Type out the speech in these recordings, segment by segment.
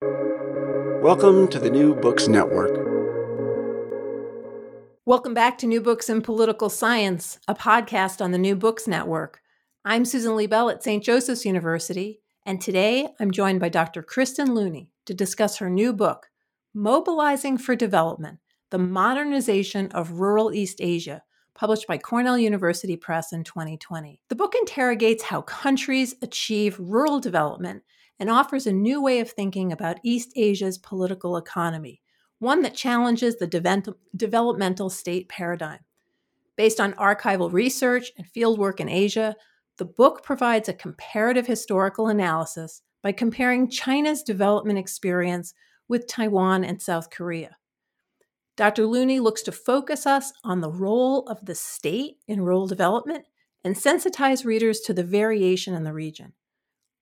Welcome to the New Books Network. Welcome back to New Books in Political Science, a podcast on the New Books Network. I'm Susan Liebell at St. Joseph's University, and today I'm joined by Dr. Kristen Looney to discuss her new book, Mobilizing for Development The Modernization of Rural East Asia, published by Cornell University Press in 2020. The book interrogates how countries achieve rural development and offers a new way of thinking about East Asia's political economy, one that challenges the de- developmental state paradigm. Based on archival research and fieldwork in Asia, the book provides a comparative historical analysis by comparing China's development experience with Taiwan and South Korea. Dr. Looney looks to focus us on the role of the state in rural development and sensitize readers to the variation in the region.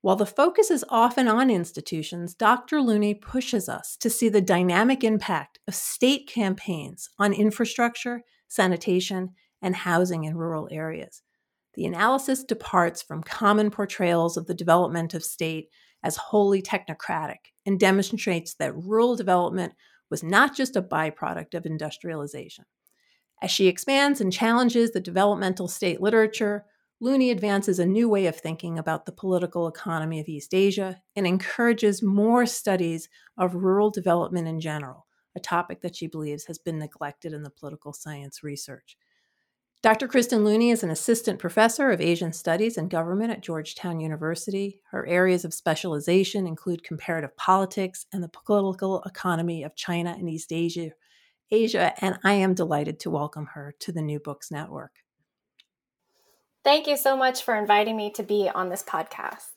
While the focus is often on institutions, Dr. Looney pushes us to see the dynamic impact of state campaigns on infrastructure, sanitation, and housing in rural areas. The analysis departs from common portrayals of the development of state as wholly technocratic and demonstrates that rural development was not just a byproduct of industrialization. As she expands and challenges the developmental state literature, Looney advances a new way of thinking about the political economy of East Asia and encourages more studies of rural development in general, a topic that she believes has been neglected in the political science research. Dr. Kristen Looney is an assistant professor of Asian Studies and Government at Georgetown University. Her areas of specialization include comparative politics and the political economy of China and East Asia, Asia, and I am delighted to welcome her to the New Books Network. Thank you so much for inviting me to be on this podcast.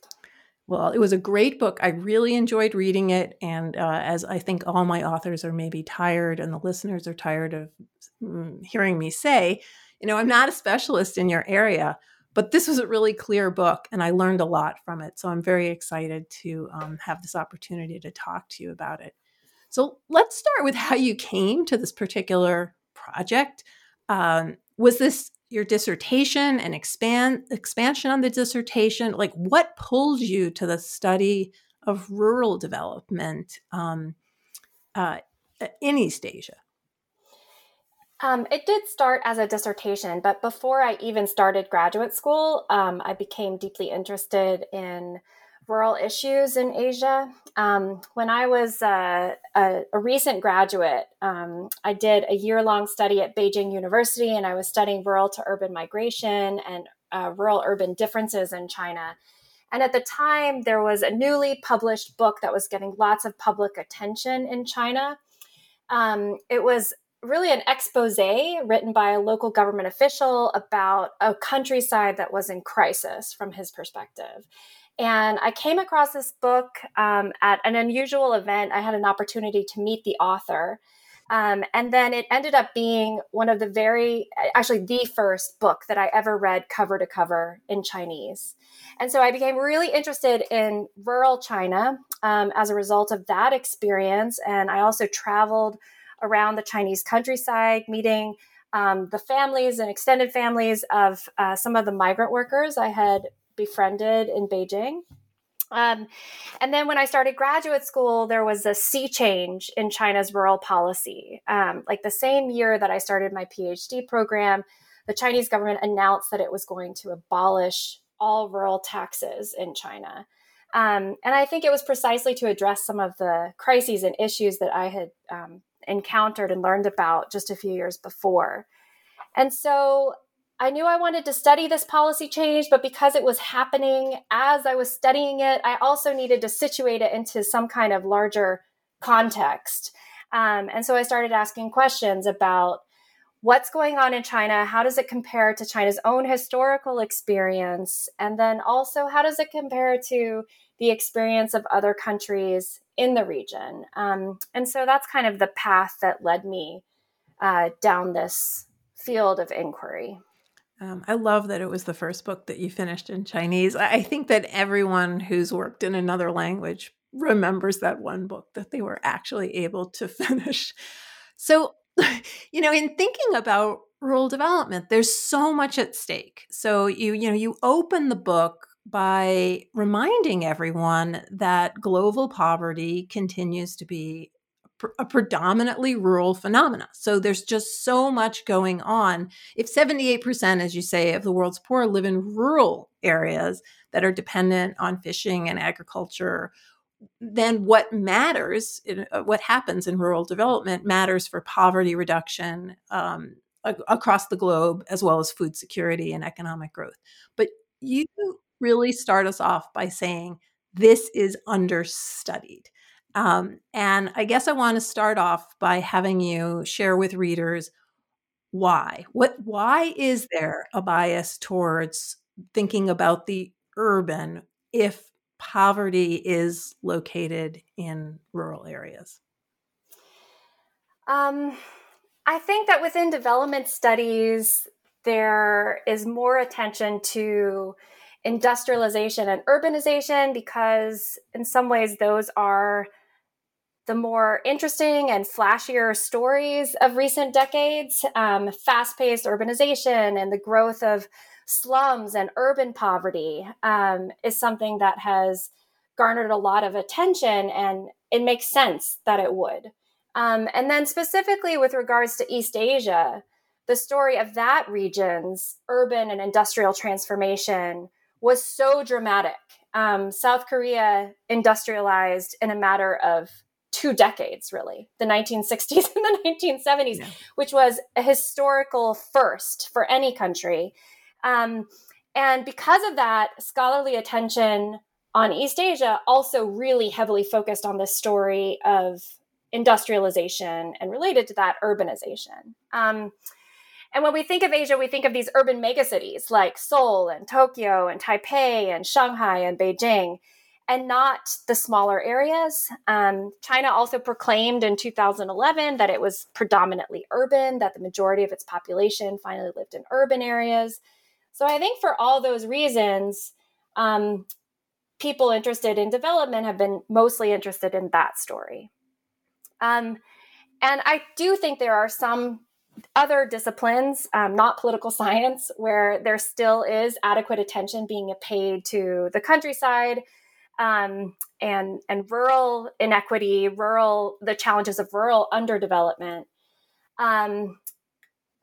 Well, it was a great book. I really enjoyed reading it. And uh, as I think all my authors are maybe tired and the listeners are tired of mm, hearing me say, you know, I'm not a specialist in your area, but this was a really clear book and I learned a lot from it. So I'm very excited to um, have this opportunity to talk to you about it. So let's start with how you came to this particular project. Um, was this your dissertation and expand expansion on the dissertation? Like, what pulled you to the study of rural development um, uh, in East Asia? Um, it did start as a dissertation, but before I even started graduate school, um, I became deeply interested in rural issues in Asia. Um, when I was uh, a, a, recent graduate, um, I did a year long study at Beijing University, and I was studying rural to urban migration and uh, rural urban differences in China. And at the time, there was a newly published book that was getting lots of public attention in China. Um, it was really an expose written by a local government official about a countryside that was in crisis from his perspective. And I came across this book um, at an unusual event. I had an opportunity to meet the author. Um, and then it ended up being one of the very, actually, the first book that I ever read cover to cover in Chinese. And so I became really interested in rural China um, as a result of that experience. And I also traveled around the Chinese countryside, meeting um, the families and extended families of uh, some of the migrant workers I had befriended in Beijing. Um, and then when I started graduate school, there was a sea change in China's rural policy. Um, like the same year that I started my PhD program, the Chinese government announced that it was going to abolish all rural taxes in China. Um, and I think it was precisely to address some of the crises and issues that I had um, encountered and learned about just a few years before. And so I knew I wanted to study this policy change, but because it was happening as I was studying it, I also needed to situate it into some kind of larger context. Um, and so I started asking questions about what's going on in China, how does it compare to China's own historical experience, and then also how does it compare to the experience of other countries in the region. Um, and so that's kind of the path that led me uh, down this field of inquiry. Um, I love that it was the first book that you finished in Chinese. I think that everyone who's worked in another language remembers that one book that they were actually able to finish. So, you know, in thinking about rural development, there's so much at stake. So you, you know, you open the book by reminding everyone that global poverty continues to be a predominantly rural phenomena. So there's just so much going on. If 78%, as you say, of the world's poor live in rural areas that are dependent on fishing and agriculture, then what matters, uh, what happens in rural development matters for poverty reduction um, across the globe, as well as food security and economic growth. But you really start us off by saying this is understudied. Um, and I guess I want to start off by having you share with readers why. What why is there a bias towards thinking about the urban if poverty is located in rural areas? Um, I think that within development studies, there is more attention to industrialization and urbanization because, in some ways, those are the more interesting and flashier stories of recent decades. Um, Fast paced urbanization and the growth of slums and urban poverty um, is something that has garnered a lot of attention, and it makes sense that it would. Um, and then, specifically with regards to East Asia, the story of that region's urban and industrial transformation was so dramatic. Um, South Korea industrialized in a matter of two decades, really, the 1960s and the 1970s, yeah. which was a historical first for any country. Um, and because of that, scholarly attention on East Asia also really heavily focused on the story of industrialization and related to that, urbanization. Um, and when we think of Asia, we think of these urban megacities like Seoul and Tokyo and Taipei and Shanghai and Beijing, and not the smaller areas. Um, China also proclaimed in 2011 that it was predominantly urban, that the majority of its population finally lived in urban areas. So I think for all those reasons, um, people interested in development have been mostly interested in that story. Um, and I do think there are some other disciplines, um, not political science, where there still is adequate attention being paid to the countryside um, and and rural inequity, rural the challenges of rural underdevelopment. Um,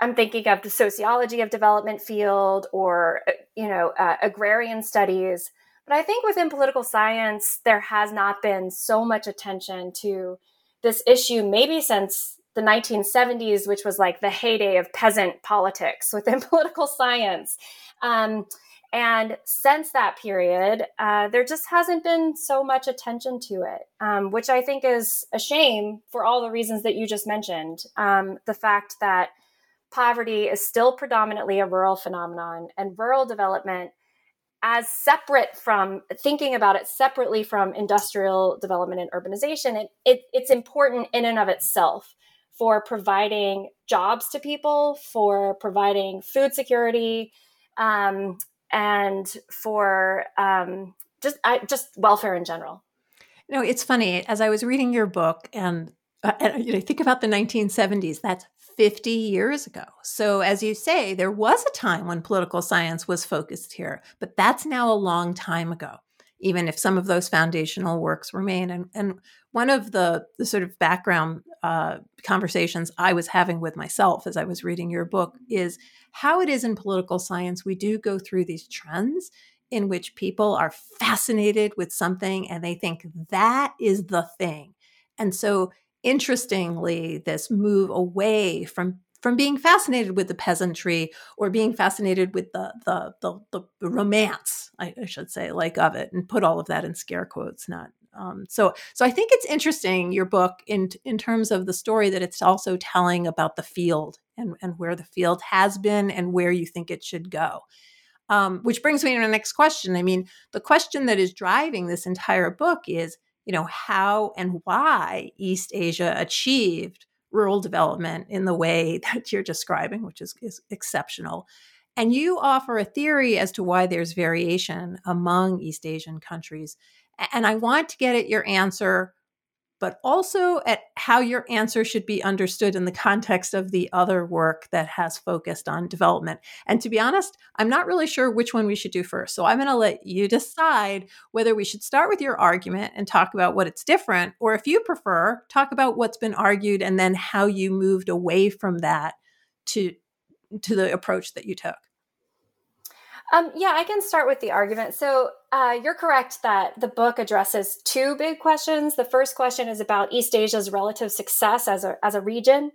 I'm thinking of the sociology of development field or you know uh, agrarian studies. But I think within political science, there has not been so much attention to this issue, maybe since the 1970s, which was like the heyday of peasant politics within political science. Um, and since that period, uh, there just hasn't been so much attention to it, um, which I think is a shame for all the reasons that you just mentioned. Um, the fact that poverty is still predominantly a rural phenomenon, and rural development, as separate from thinking about it separately from industrial development and urbanization, it, it, it's important in and of itself for providing jobs to people, for providing food security, um, and for um, just I, just welfare in general. No, it's funny. As I was reading your book, and, uh, and you know, think about the 1970s. That's 50 years ago. So, as you say, there was a time when political science was focused here, but that's now a long time ago even if some of those foundational works remain. And, and one of the, the sort of background uh, conversations I was having with myself as I was reading your book is how it is in political science we do go through these trends in which people are fascinated with something and they think that is the thing. And so, interestingly, this move away from from being fascinated with the peasantry or being fascinated with the the the, the romance, I, I, should say, like of it, and put all of that in scare quotes, not. Um, so, so I think it's interesting your book in in terms of the story that it's also telling about the field and and where the field has been and where you think it should go. Um, which brings me to the next question. I mean, the question that is driving this entire book is, you know, how and why East Asia achieved rural development in the way that you're describing, which is, is exceptional. And you offer a theory as to why there's variation among East Asian countries. And I want to get at your answer but also at how your answer should be understood in the context of the other work that has focused on development. And to be honest, I'm not really sure which one we should do first. So I'm going to let you decide whether we should start with your argument and talk about what it's different, or if you prefer, talk about what's been argued and then how you moved away from that to to the approach that you took. Um, yeah, I can start with the argument. So uh, you're correct that the book addresses two big questions. The first question is about East Asia's relative success as a, as a region.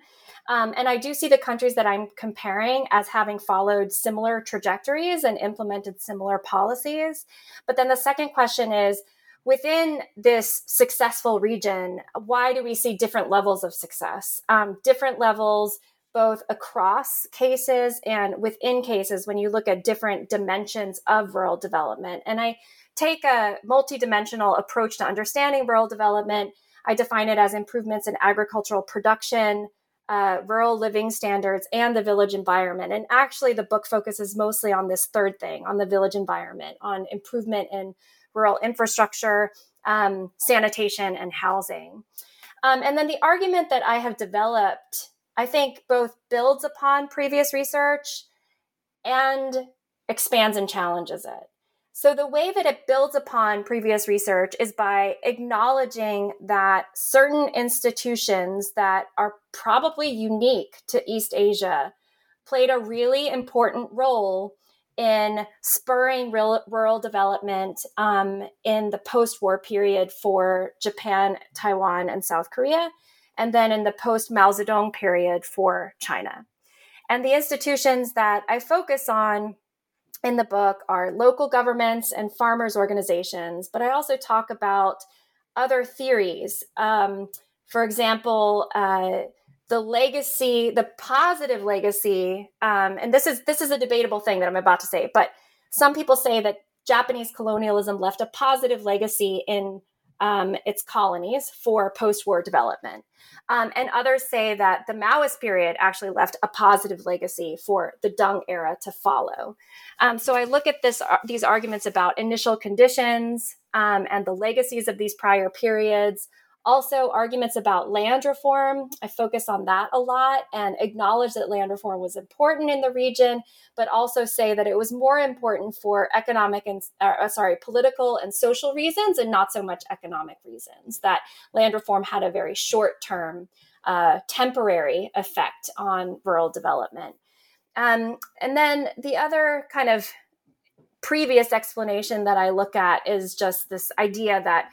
Um, and I do see the countries that I'm comparing as having followed similar trajectories and implemented similar policies. But then the second question is within this successful region, why do we see different levels of success? Um, different levels both across cases and within cases when you look at different dimensions of rural development. And I take a multidimensional approach to understanding rural development. I define it as improvements in agricultural production, uh, rural living standards, and the village environment. And actually, the book focuses mostly on this third thing on the village environment, on improvement in rural infrastructure, um, sanitation, and housing. Um, and then the argument that I have developed I think both builds upon previous research and expands and challenges it. So, the way that it builds upon previous research is by acknowledging that certain institutions that are probably unique to East Asia played a really important role in spurring real, rural development um, in the post war period for Japan, Taiwan, and South Korea and then in the post Mao Zedong period for China. And the institutions that I focus on in the book are local governments and farmers organizations, but I also talk about other theories. Um, for example, uh, the legacy, the positive legacy, um, and this is this is a debatable thing that I'm about to say, but some people say that Japanese colonialism left a positive legacy in um, its colonies for post war development. Um, and others say that the Maoist period actually left a positive legacy for the Deng era to follow. Um, so I look at this, uh, these arguments about initial conditions um, and the legacies of these prior periods, also, arguments about land reform. I focus on that a lot and acknowledge that land reform was important in the region, but also say that it was more important for economic and, uh, sorry, political and social reasons and not so much economic reasons. That land reform had a very short term, uh, temporary effect on rural development. Um, and then the other kind of previous explanation that I look at is just this idea that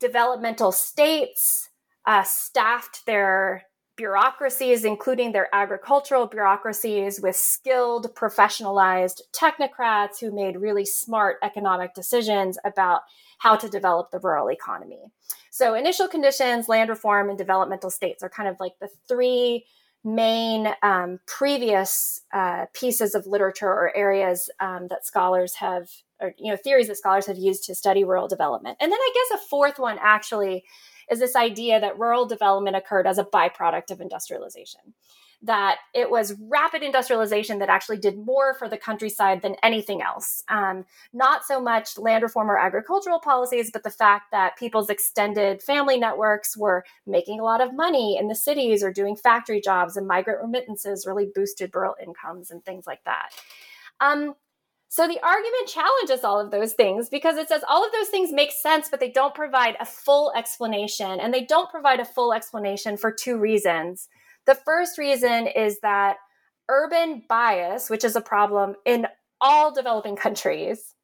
developmental states uh, staffed their bureaucracies, including their agricultural bureaucracies, with skilled, professionalized technocrats who made really smart economic decisions about how to develop the rural economy. So, initial conditions, land reform, and developmental states are kind of like the three main um, previous uh, pieces of literature or areas um, that scholars have or you know theories that scholars have used to study rural development. And then I guess a fourth one actually is this idea that rural development occurred as a byproduct of industrialization. That it was rapid industrialization that actually did more for the countryside than anything else. Um, not so much land reform or agricultural policies, but the fact that people's extended family networks were making a lot of money in the cities or doing factory jobs, and migrant remittances really boosted rural incomes and things like that. Um, so the argument challenges all of those things because it says all of those things make sense, but they don't provide a full explanation. And they don't provide a full explanation for two reasons. The first reason is that urban bias, which is a problem in all developing countries,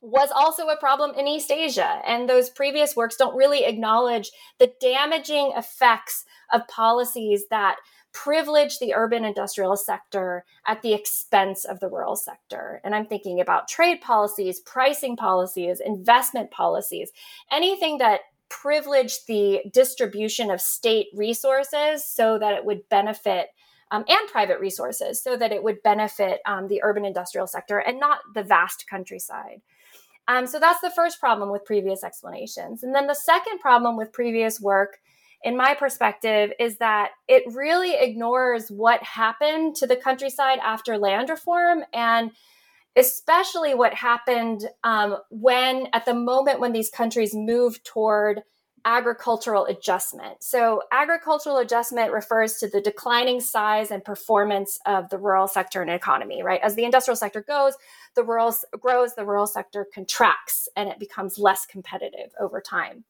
was also a problem in East Asia. And those previous works don't really acknowledge the damaging effects of policies that privilege the urban industrial sector at the expense of the rural sector. And I'm thinking about trade policies, pricing policies, investment policies, anything that privilege the distribution of state resources so that it would benefit um, and private resources so that it would benefit um, the urban industrial sector and not the vast countryside. Um, so that's the first problem with previous explanations. And then the second problem with previous work, in my perspective, is that it really ignores what happened to the countryside after land reform and especially what happened um, when, at the moment when these countries moved toward agricultural adjustment. So, agricultural adjustment refers to the declining size and performance of the rural sector and economy, right? As the industrial sector goes, the rural grows, the rural sector contracts and it becomes less competitive over time.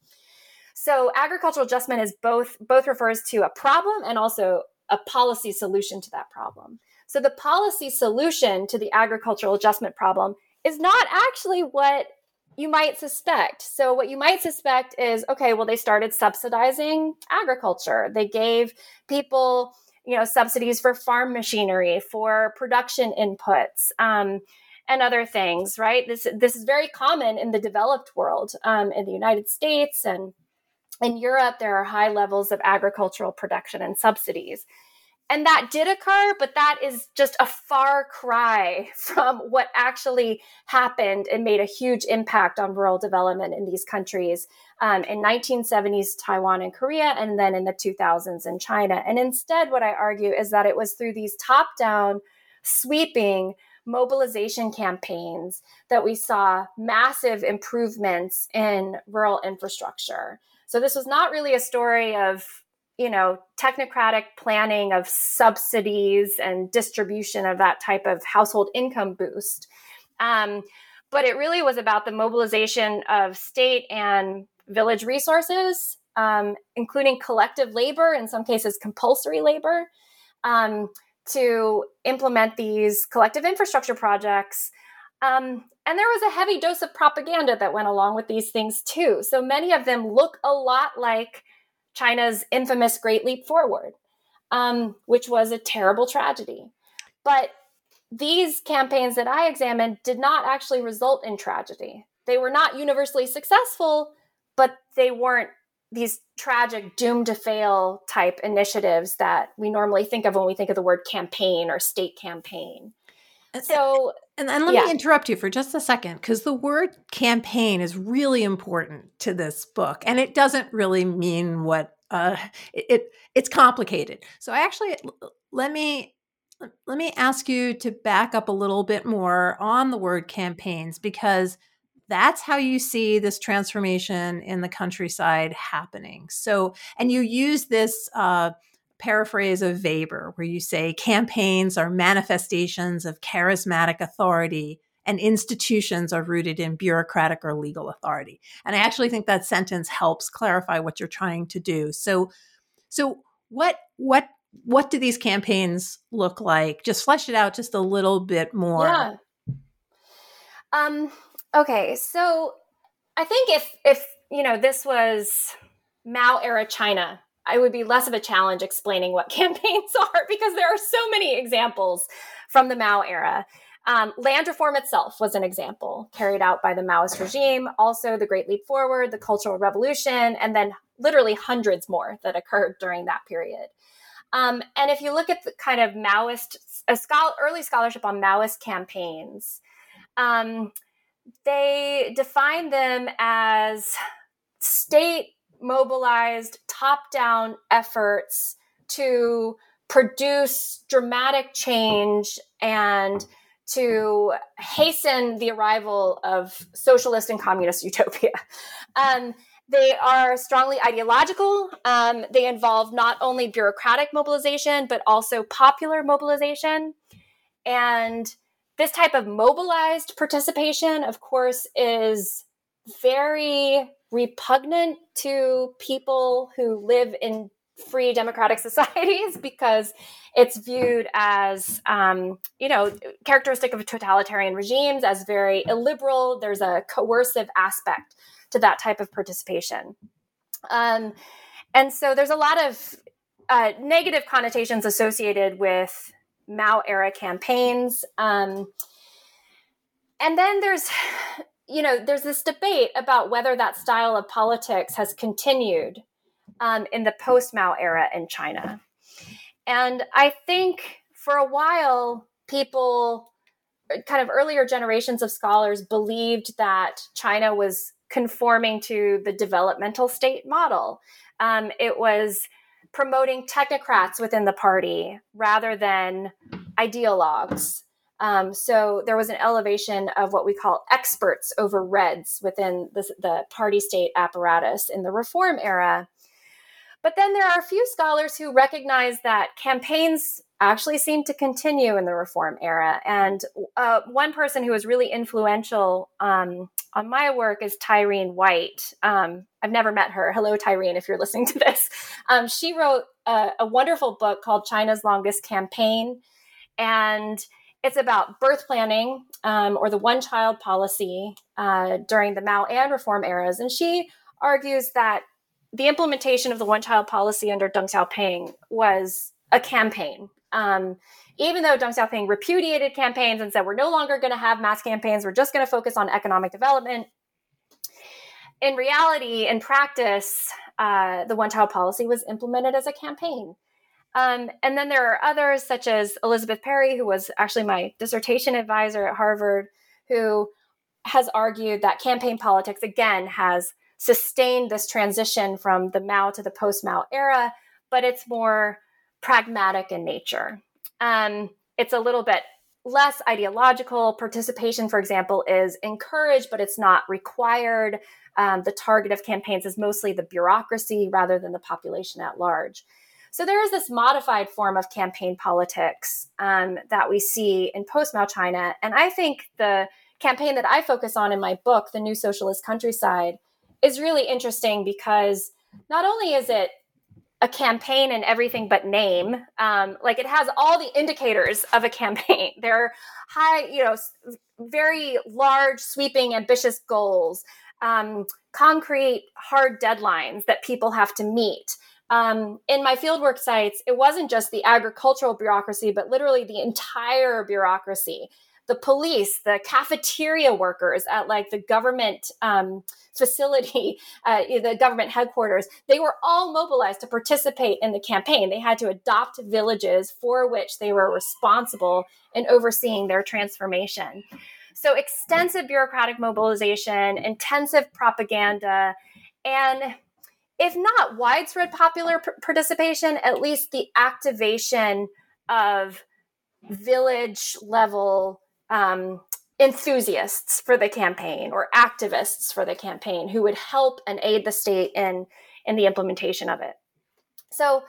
So, agricultural adjustment is both both refers to a problem and also a policy solution to that problem. So, the policy solution to the agricultural adjustment problem is not actually what you might suspect. So, what you might suspect is okay, well, they started subsidizing agriculture. They gave people, you know, subsidies for farm machinery, for production inputs. Um, and other things, right? This this is very common in the developed world, um, in the United States and in Europe. There are high levels of agricultural production and subsidies, and that did occur, but that is just a far cry from what actually happened and made a huge impact on rural development in these countries um, in 1970s Taiwan and Korea, and then in the 2000s in China. And instead, what I argue is that it was through these top-down, sweeping mobilization campaigns that we saw massive improvements in rural infrastructure. So this was not really a story of you know, technocratic planning of subsidies and distribution of that type of household income boost. Um, but it really was about the mobilization of state and village resources, um, including collective labor, in some cases, compulsory labor, um, to implement these collective infrastructure projects. Um, and there was a heavy dose of propaganda that went along with these things too. So many of them look a lot like China's infamous Great Leap Forward, um, which was a terrible tragedy. But these campaigns that I examined did not actually result in tragedy. They were not universally successful, but they weren't these tragic doomed to fail type initiatives that we normally think of when we think of the word campaign or state campaign. So and, and let yeah. me interrupt you for just a second because the word campaign is really important to this book, and it doesn't really mean what uh, it, it it's complicated. So I actually let me let me ask you to back up a little bit more on the word campaigns because that's how you see this transformation in the countryside happening. So, and you use this uh, paraphrase of Weber, where you say campaigns are manifestations of charismatic authority and institutions are rooted in bureaucratic or legal authority. And I actually think that sentence helps clarify what you're trying to do. So, so what what what do these campaigns look like? Just flesh it out just a little bit more. Yeah. Um. Okay. So, I think if if you know this was Mao era China, it would be less of a challenge explaining what campaigns are because there are so many examples from the Mao era. Um, land reform itself was an example carried out by the Maoist regime, also the Great Leap Forward, the Cultural Revolution, and then literally hundreds more that occurred during that period. Um, and if you look at the kind of Maoist, early scholarship on Maoist campaigns, um, they define them as state mobilized top down efforts to produce dramatic change and to hasten the arrival of socialist and communist utopia. Um, they are strongly ideological. Um, they involve not only bureaucratic mobilization, but also popular mobilization. And this type of mobilized participation, of course, is very repugnant to people who live in free democratic societies because it's viewed as um, you know characteristic of totalitarian regimes as very illiberal. There's a coercive aspect to that type of participation. Um, and so there's a lot of uh, negative connotations associated with mao era campaigns. Um, and then there's you know, there's this debate about whether that style of politics has continued um, in the post Mao era in China. and I think for a while, people, kind of earlier generations of scholars, believed that China was conforming to the developmental state model. Um, it was promoting technocrats within the party rather than ideologues. Um, so there was an elevation of what we call experts over reds within the, the party state apparatus in the reform era. But then there are a few scholars who recognize that campaigns actually seem to continue in the reform era. And uh, one person who was really influential um, on my work is Tyrene White. Um, I've never met her. Hello, Tyrene, if you're listening to this. Um, she wrote a, a wonderful book called China's Longest Campaign. And it's about birth planning um, or the one child policy uh, during the Mao and reform eras. And she argues that the implementation of the one child policy under Deng Xiaoping was a campaign. Um, even though Deng Xiaoping repudiated campaigns and said, we're no longer going to have mass campaigns, we're just going to focus on economic development. In reality, in practice, uh, the one child policy was implemented as a campaign. Um, and then there are others, such as Elizabeth Perry, who was actually my dissertation advisor at Harvard, who has argued that campaign politics, again, has sustained this transition from the Mao to the post Mao era, but it's more pragmatic in nature. Um, it's a little bit less ideological. Participation, for example, is encouraged, but it's not required. Um, the target of campaigns is mostly the bureaucracy rather than the population at large. So there is this modified form of campaign politics um, that we see in post Mao China. And I think the campaign that I focus on in my book, The New Socialist Countryside, is really interesting because not only is it a campaign and everything but name. Um, like it has all the indicators of a campaign. There are high, you know, very large, sweeping, ambitious goals, um, concrete, hard deadlines that people have to meet. Um, in my fieldwork sites, it wasn't just the agricultural bureaucracy, but literally the entire bureaucracy the police, the cafeteria workers at like the government um, facility, uh, the government headquarters, they were all mobilized to participate in the campaign. They had to adopt villages for which they were responsible in overseeing their transformation. So, extensive bureaucratic mobilization, intensive propaganda, and if not widespread popular p- participation, at least the activation of village level um, enthusiasts for the campaign or activists for the campaign who would help and aid the state in in the implementation of it. So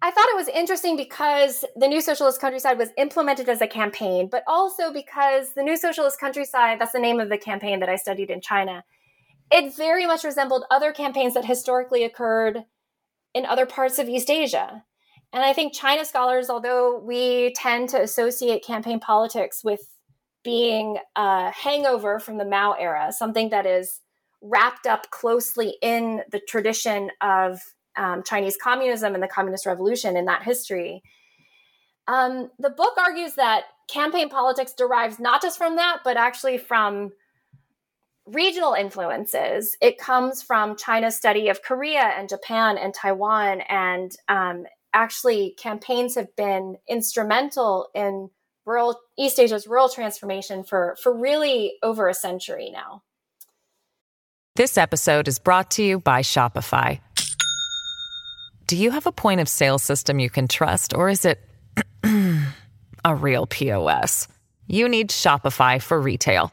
I thought it was interesting because the New Socialist Countryside was implemented as a campaign, but also because the New Socialist Countryside, that's the name of the campaign that I studied in China, it very much resembled other campaigns that historically occurred in other parts of East Asia. And I think China scholars, although we tend to associate campaign politics with being a hangover from the Mao era, something that is wrapped up closely in the tradition of um, Chinese communism and the Communist Revolution in that history. Um, the book argues that campaign politics derives not just from that, but actually from regional influences. It comes from China's study of Korea and Japan and Taiwan. And um, actually, campaigns have been instrumental in rural East Asia's rural transformation for for really over a century now. This episode is brought to you by Shopify. Do you have a point of sale system you can trust or is it a real POS? You need Shopify for retail.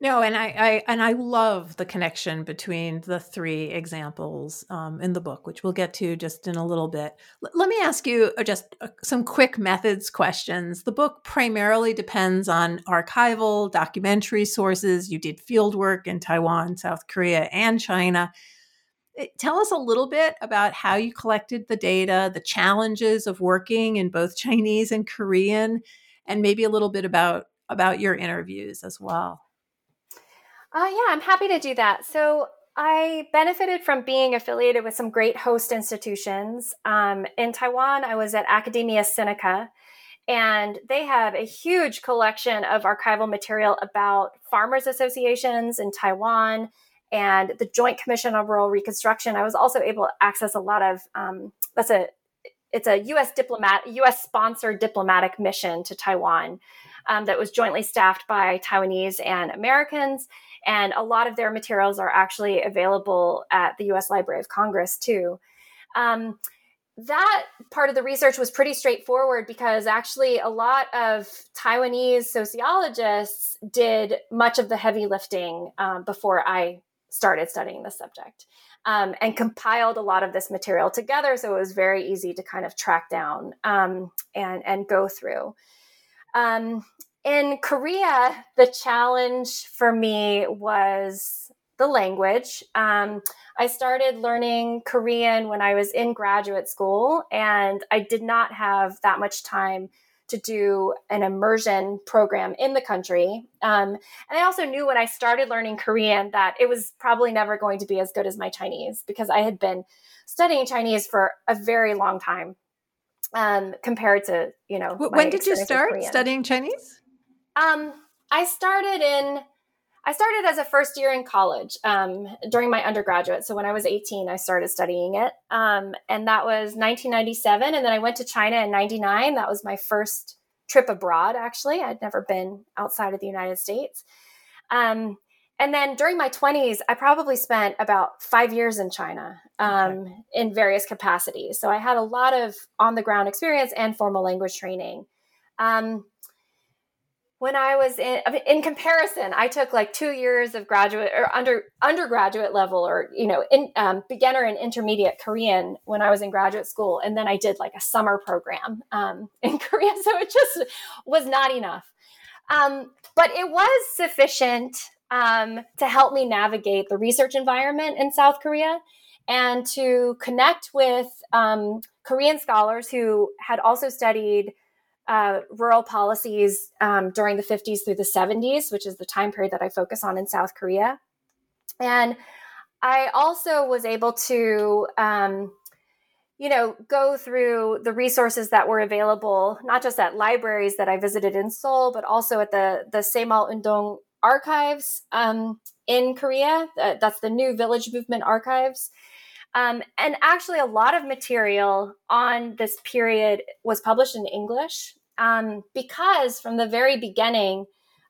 No, and I, I, and I love the connection between the three examples um, in the book, which we'll get to just in a little bit. L- let me ask you uh, just uh, some quick methods questions. The book primarily depends on archival, documentary sources. You did field work in Taiwan, South Korea, and China. Eh, tell us a little bit about how you collected the data, the challenges of working in both Chinese and Korean, and maybe a little bit about about your interviews as well. Uh, yeah, I'm happy to do that. So I benefited from being affiliated with some great host institutions. Um, in Taiwan, I was at Academia Sinica, and they have a huge collection of archival material about farmers associations in Taiwan and the Joint Commission on Rural Reconstruction. I was also able to access a lot of um, that's a it's a U.S. diplomat, U.S. sponsored diplomatic mission to Taiwan um, that was jointly staffed by Taiwanese and Americans. And a lot of their materials are actually available at the U.S. Library of Congress too. Um, that part of the research was pretty straightforward because actually a lot of Taiwanese sociologists did much of the heavy lifting um, before I started studying the subject um, and compiled a lot of this material together. So it was very easy to kind of track down um, and, and go through. Um, in Korea, the challenge for me was the language. Um, I started learning Korean when I was in graduate school, and I did not have that much time to do an immersion program in the country. Um, and I also knew when I started learning Korean that it was probably never going to be as good as my Chinese because I had been studying Chinese for a very long time um, compared to, you know, when did you start studying Chinese? Um, I started in I started as a first year in college um, during my undergraduate. So when I was 18, I started studying it. Um, and that was 1997. And then I went to China in 99. That was my first trip abroad, actually. I'd never been outside of the United States. Um, and then during my 20s, I probably spent about five years in China um, okay. in various capacities. So I had a lot of on the ground experience and formal language training. Um, when I was in in comparison, I took like two years of graduate or under undergraduate level or you know in um, beginner and intermediate Korean when I was in graduate school, and then I did like a summer program um, in Korea, so it just was not enough. Um, but it was sufficient um, to help me navigate the research environment in South Korea and to connect with um, Korean scholars who had also studied uh, rural policies um, during the 50s through the 70s, which is the time period that I focus on in South Korea. And I also was able to, um, you know, go through the resources that were available, not just at libraries that I visited in Seoul, but also at the the Saemaul Undong archives um, in Korea. Uh, that's the new Village Movement archives. Um, and actually, a lot of material on this period was published in English um, because from the very beginning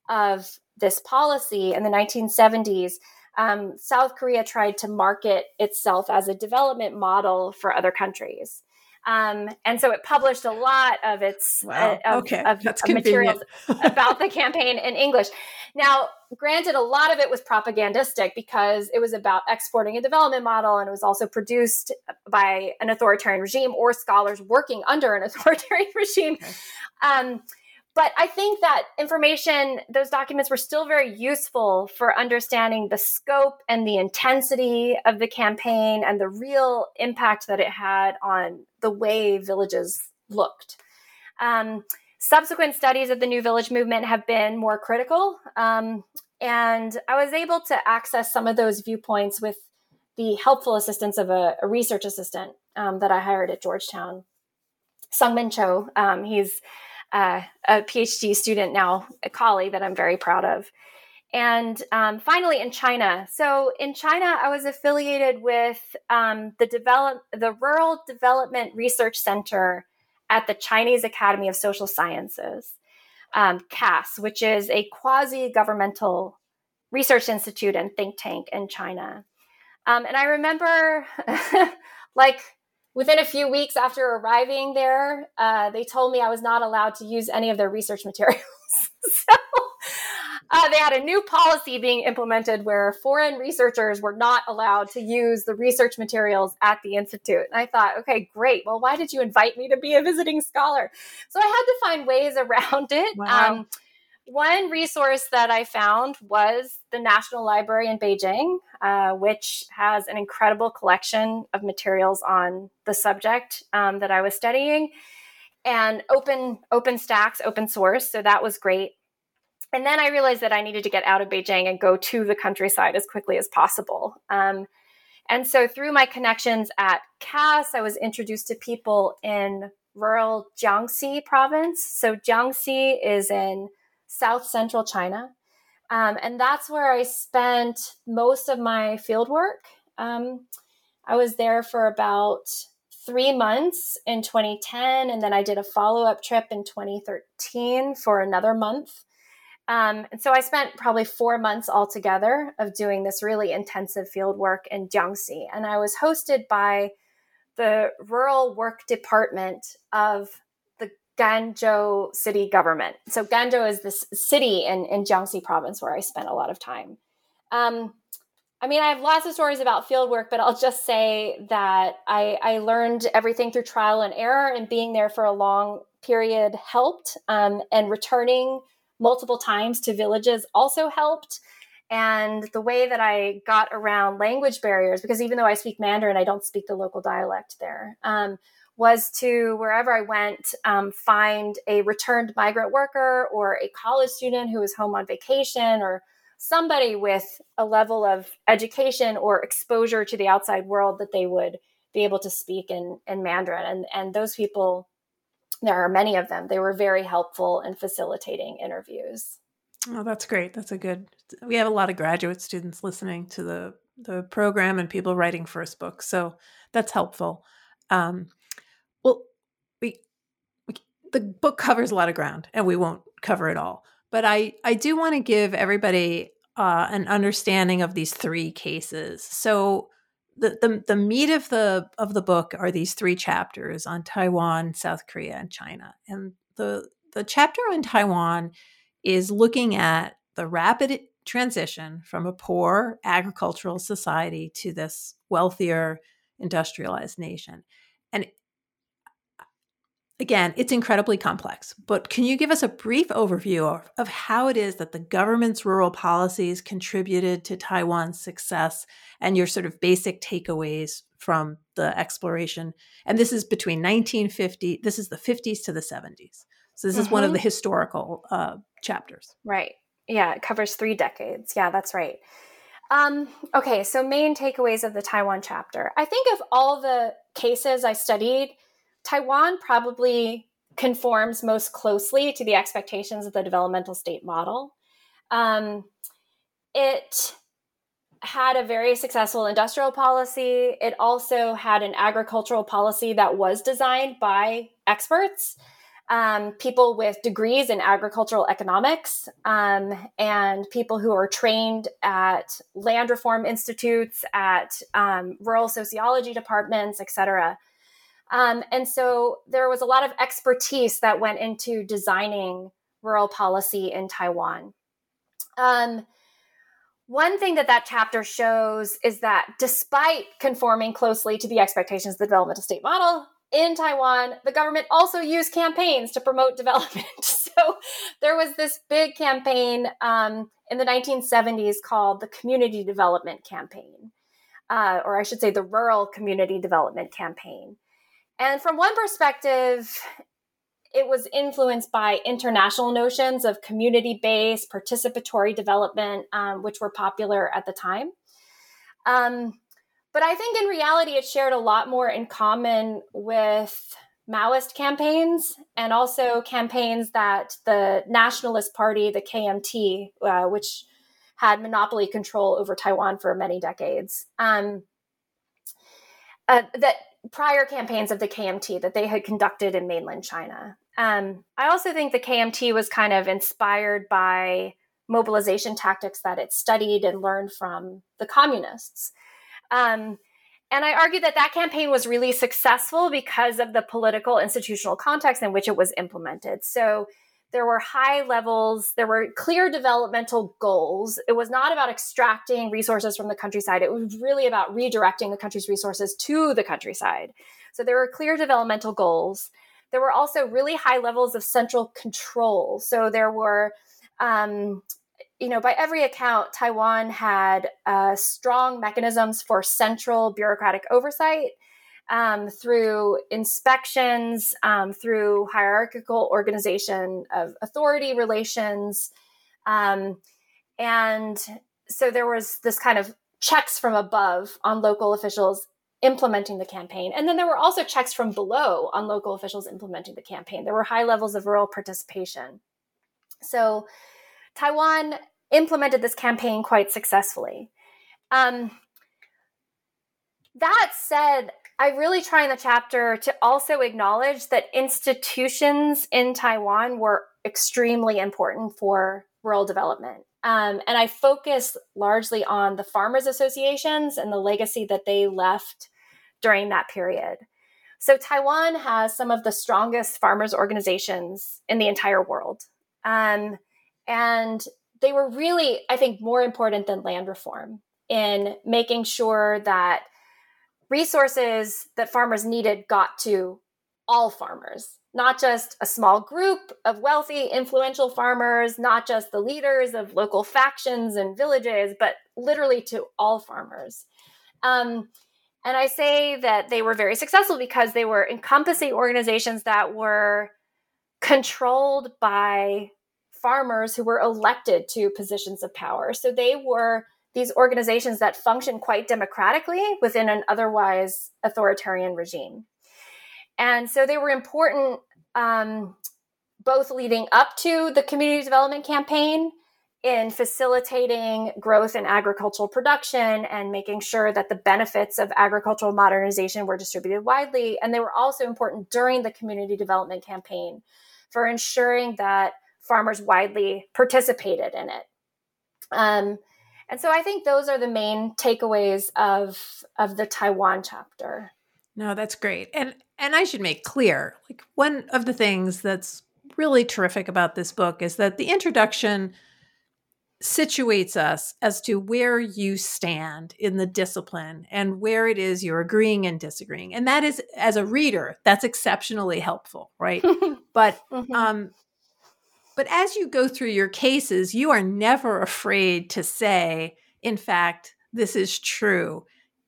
of this policy in the 1970s, um, South Korea tried to market itself as a development model for other countries. Um, and so it published a lot of its wow. uh, of, okay. of, of materials about the campaign in English. Now, granted, a lot of it was propagandistic because it was about exporting a development model, and it was also produced by an authoritarian regime or scholars working under an authoritarian regime. Okay. Um, but I think that information, those documents were still very useful for understanding the scope and the intensity of the campaign and the real impact that it had on the way villages looked. Um, subsequent studies of the New Village movement have been more critical. Um, and I was able to access some of those viewpoints with the helpful assistance of a, a research assistant um, that I hired at Georgetown, Sungmin Cho. Um, he's uh, a PhD student now, a colleague that I'm very proud of. And um, finally, in China. So in China, I was affiliated with um, the develop the Rural Development Research Center at the Chinese Academy of Social Sciences, um, CAS, which is a quasi governmental research institute and think tank in China. Um, and I remember, like within a few weeks after arriving there, uh, they told me I was not allowed to use any of their research materials. so uh, they had a new policy being implemented where foreign researchers were not allowed to use the research materials at the institute. And I thought, okay, great. Well, why did you invite me to be a visiting scholar? So I had to find ways around it. Wow. Um, one resource that I found was the National Library in Beijing, uh, which has an incredible collection of materials on the subject um, that I was studying, and open open stacks, open source. So that was great. and then I realized that I needed to get out of Beijing and go to the countryside as quickly as possible. Um, and so through my connections at CAS, I was introduced to people in rural Jiangxi province. So Jiangxi is in south central China. Um, and that's where I spent most of my field work. Um, I was there for about three months in 2010, and then I did a follow up trip in 2013 for another month. Um, and so I spent probably four months altogether of doing this really intensive field work in Jiangxi. And I was hosted by the rural work department of Ganzhou city government. So Ganzhou is this city in, in Jiangxi province where I spent a lot of time. Um, I mean, I have lots of stories about field work, but I'll just say that I, I learned everything through trial and error, and being there for a long period helped, um, and returning multiple times to villages also helped. And the way that I got around language barriers, because even though I speak Mandarin, I don't speak the local dialect there, um, was to wherever I went, um, find a returned migrant worker or a college student who was home on vacation or somebody with a level of education or exposure to the outside world that they would be able to speak in, in Mandarin. And, and those people there are many of them. They were very helpful in facilitating interviews. Oh, that's great. That's a good. We have a lot of graduate students listening to the the program and people writing first books, so that's helpful. Um, the book covers a lot of ground, and we won't cover it all. But I I do want to give everybody uh, an understanding of these three cases. So the, the the meat of the of the book are these three chapters on Taiwan, South Korea, and China. And the the chapter on Taiwan is looking at the rapid transition from a poor agricultural society to this wealthier industrialized nation. Again, it's incredibly complex, but can you give us a brief overview of, of, how it is that the government's rural policies contributed to Taiwan's success and your sort of basic takeaways from the exploration? And this is between 1950, this is the 50s to the 70s. So this mm-hmm. is one of mm-hmm. the historical uh, chapters. Right. Yeah, it covers three decades. Yeah, that's right. Um, okay, so main takeaways of the Taiwan chapter. I think of all the cases I studied, Taiwan probably conforms most closely to the expectations of the developmental state model. Um, it had a very successful industrial policy. It also had an agricultural policy that was designed by experts, um, people with degrees in agricultural economics, um, and people who are trained at land reform institutes, at um, rural sociology departments, et cetera. Um, and so there was a lot of expertise that went into designing rural policy in Taiwan. Um, one thing that that chapter shows is that despite conforming closely to the expectations of the developmental state model, in Taiwan, the government also used campaigns to promote development. so there was this big campaign um, in the 1970s called the Community Development Campaign, uh, or I should say the Rural Community Development Campaign. And from one perspective, it was influenced by international notions of community based participatory development, um, which were popular at the time. Um, but I think in reality, it shared a lot more in common with Maoist campaigns and also campaigns that the Nationalist Party, the KMT, uh, which had monopoly control over Taiwan for many decades, um, uh, that prior campaigns of the KMT that they had conducted in mainland China. Um, I also think the KMT was kind of inspired by mobilization tactics that it studied and learned from the communists. Um, and I argue that that campaign was really successful because of the political institutional context in which it was implemented. So there were high levels, there were clear developmental goals. It was not about extracting resources from the countryside, it was really about redirecting the country's resources to the countryside. So there were clear developmental goals. There were also really high levels of central control. So there were, um, you know, by every account, Taiwan had uh, strong mechanisms for central bureaucratic oversight um, through inspections, um, through hierarchical organization of authority relations. Um, and so there was this kind of checks from above on local officials implementing the campaign. And then there were also checks from below on local officials implementing the campaign. There were high levels of rural participation. So Taiwan implemented this campaign quite successfully. Um, that said, I really try in the chapter to also acknowledge that institutions in Taiwan were extremely important for rural development. Um, and I focus largely on the farmers associations and the legacy that they left during that period. So, Taiwan has some of the strongest farmers organizations in the entire world. Um, and they were really, I think, more important than land reform in making sure that resources that farmers needed got to all farmers, not just a small group of wealthy, influential farmers, not just the leaders of local factions and villages, but literally to all farmers. Um, and I say that they were very successful because they were encompassing organizations that were controlled by farmers who were elected to positions of power. So they were these organizations that function quite democratically within an otherwise authoritarian regime. And so they were important um, both leading up to the community development campaign in facilitating growth in agricultural production and making sure that the benefits of agricultural modernization were distributed widely. And they were also important during the community development campaign for ensuring that farmers widely participated in it. Um, and so I think those are the main takeaways of of the Taiwan chapter. No, that's great. And and I should make clear, like one of the things that's really terrific about this book is that the introduction situates us as to where you stand in the discipline and where it is you're agreeing and disagreeing. And that is as a reader, that's exceptionally helpful, right? but mm-hmm. um but as you go through your cases, you are never afraid to say, in fact, this is true,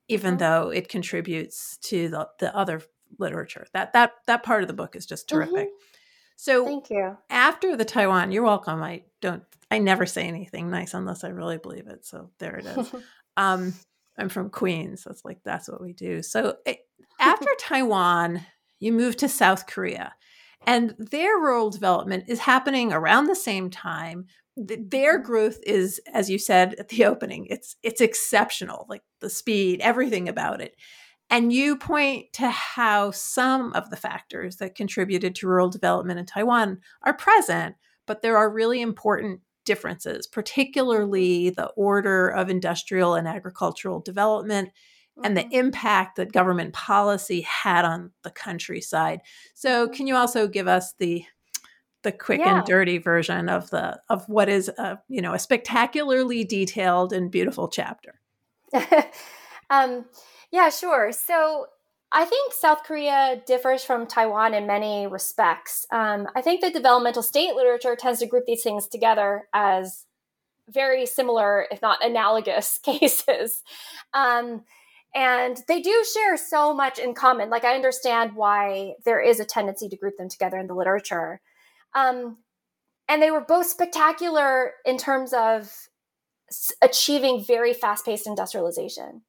even mm-hmm. though it contributes to the, the other literature. That that that part of the book is just terrific. Mm-hmm. So thank you. After the Taiwan, you're welcome. I don't I never say anything nice unless I really believe it. So there it is. um, I'm from Queens. So like that's what we do. So it, after Taiwan, you move to South Korea. And their rural development is happening around the same time. Their mm-hmm. growth is, as you said at the opening, it's it's exceptional, like the speed, everything about it. And you point to how some of the factors that contributed to rural development in Taiwan are present, but there are really important differences, particularly the order of industrial and agricultural development and the mm-hmm. impact that government policy had on the countryside. So, can you also give us the the quick yeah. and dirty version of the of what is a you know a spectacularly detailed and beautiful chapter? um, yeah, sure. So I think South Korea differs from Taiwan in many respects. Um, I think the developmental state literature tends to group these things together as very similar, if not analogous, cases. Um, and they do share so much in common. Like I understand why there is a tendency to group them together in the literature. Um, and they were both spectacular in terms of achieving very fast-paced industrialization.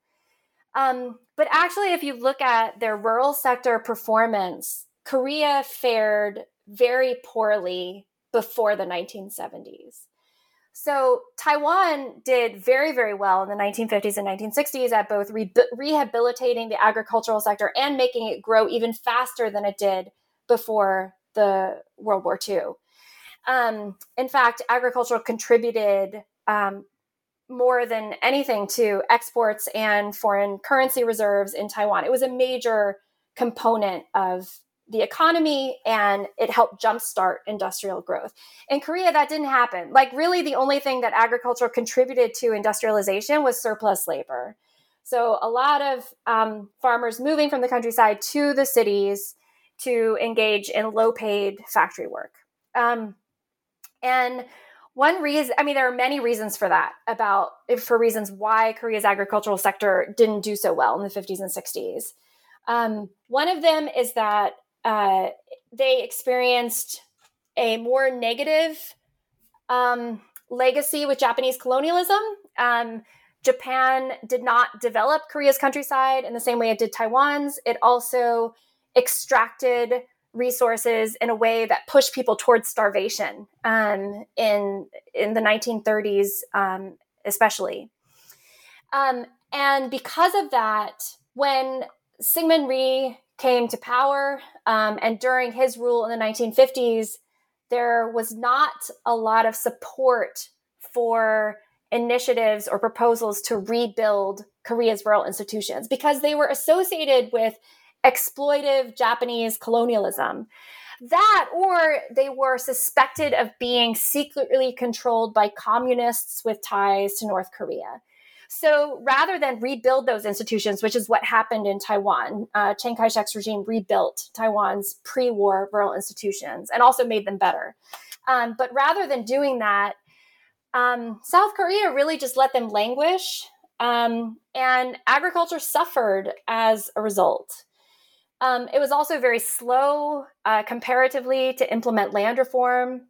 Um, but actually, if you look at their rural sector performance, Korea fared very poorly before the 1970s. So Taiwan did very, very well in the 1950s and 1960s at both re- rehabilitating the agricultural sector and making it grow even faster than it did before the World War II. Um, in fact, agriculture contributed um, more than anything to exports and foreign currency reserves in Taiwan. It was a major component of the economy and it helped jumpstart industrial growth. In Korea, that didn't happen. Like, really, the only thing that agriculture contributed to industrialization was surplus labor. So, a lot of um, farmers moving from the countryside to the cities to engage in low paid factory work. Um, and one reason, I mean, there are many reasons for that, about for reasons why Korea's agricultural sector didn't do so well in the 50s and 60s. Um, one of them is that uh, they experienced a more negative um, legacy with Japanese colonialism. Um, Japan did not develop Korea's countryside in the same way it did Taiwan's. It also extracted resources in a way that pushed people towards starvation um, in in the 1930s, um, especially. Um, and because of that, when Syngman Rhee came to power, um, and during his rule in the 1950s, there was not a lot of support for initiatives or proposals to rebuild Korea's rural institutions because they were associated with exploitive Japanese colonialism. That, or they were suspected of being secretly controlled by communists with ties to North Korea. So rather than rebuild those institutions, which is what happened in Taiwan, uh, Chiang Kai shek's regime rebuilt Taiwan's pre war rural institutions and also made them better. Um, but rather than doing that, um, South Korea really just let them languish, um, and agriculture suffered as a result. Um, it was also very slow uh, comparatively to implement land reform.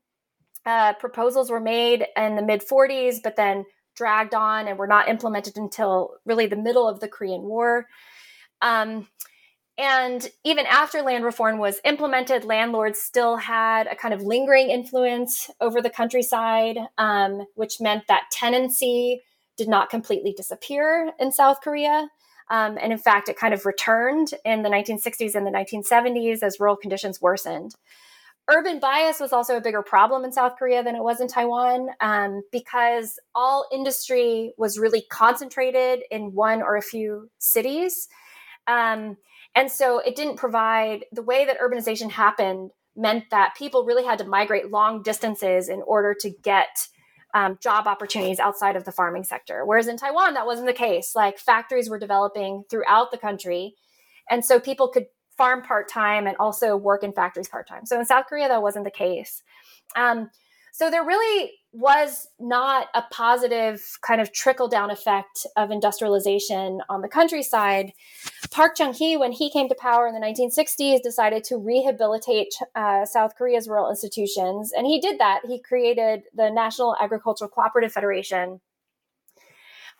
Uh, proposals were made in the mid 40s, but then dragged on and were not implemented until really the middle of the Korean War. Um, and even after land reform was implemented, landlords still had a kind of lingering influence over the countryside, um, which meant that tenancy did not completely disappear in South Korea. Um, and in fact, it kind of returned in the 1960s and the 1970s as rural conditions worsened urban bias was also a bigger problem in South Korea than it was in Taiwan um, because all industry was really concentrated in one or a few cities. Um, and so it didn't provide the way that urbanization happened meant that people really had to migrate long distances in order to get um, job opportunities outside of the farming sector. Whereas in Taiwan, that wasn't the case. Like factories were developing throughout the country. And so people could farm part time and also work in factories part time. So in South Korea, that wasn't the case. Um, so there really was not a positive kind of trickle down effect of industrialization on the countryside. Park Chung Hee, when he came to power in the 1960s, decided to rehabilitate uh, South Korea's rural institutions. And he did that. He created the National Agricultural Cooperative Federation,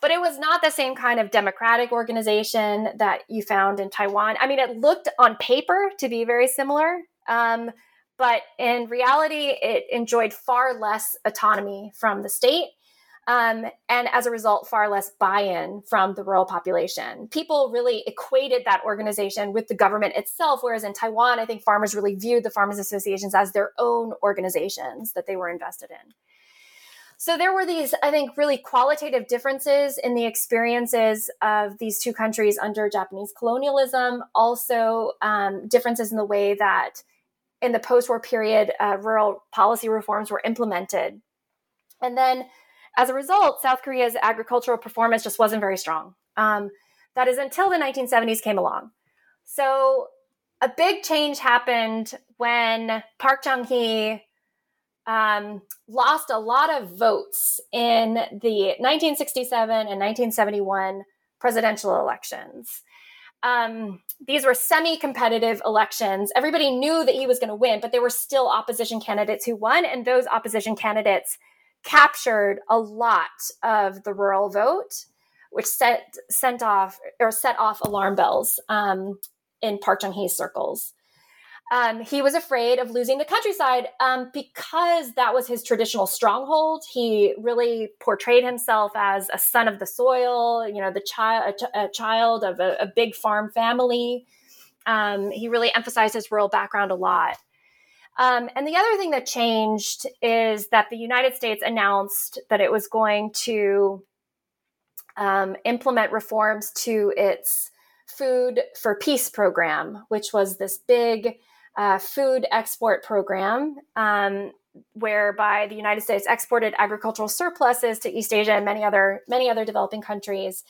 but it was not the same kind of democratic organization that you found in Taiwan. I mean, it looked on paper to be very similar, um, but in reality, it enjoyed far less autonomy from the state. Um, and as a result, far less buy in from the rural population. People really equated that organization with the government itself, whereas in Taiwan, I think farmers really viewed the farmers' associations as their own organizations that they were invested in. So there were these, I think, really qualitative differences in the experiences of these two countries under Japanese colonialism. Also, um, differences in the way that in the post-war period, uh, rural policy reforms were implemented. And then, as a result, South Korea's agricultural performance just wasn't very strong. Um, that is until the 1970s came along. So a big change happened when Park Chung Hee um, lost a lot of votes in the 1967 and 1971 presidential elections. Um, these were semi competitive elections. Everybody knew that he was going to win, but there were still opposition candidates who won, and those opposition candidates captured a lot of the rural vote, which set, sent off or set off alarm bells um, in Park Chung Hee's circles. Um, he was afraid of losing the countryside um, because that was his traditional stronghold. He really portrayed himself as a son of the soil, you know, the child, a, child of a, a, big farm family. Um, he really emphasized his rural background a lot. Um, and the other thing that changed is that the United States announced that it was going to um, implement reforms to its Food for Peace program, which was this big uh, food export program, um, whereby the United States exported agricultural surpluses to East Asia and many other many other developing countries.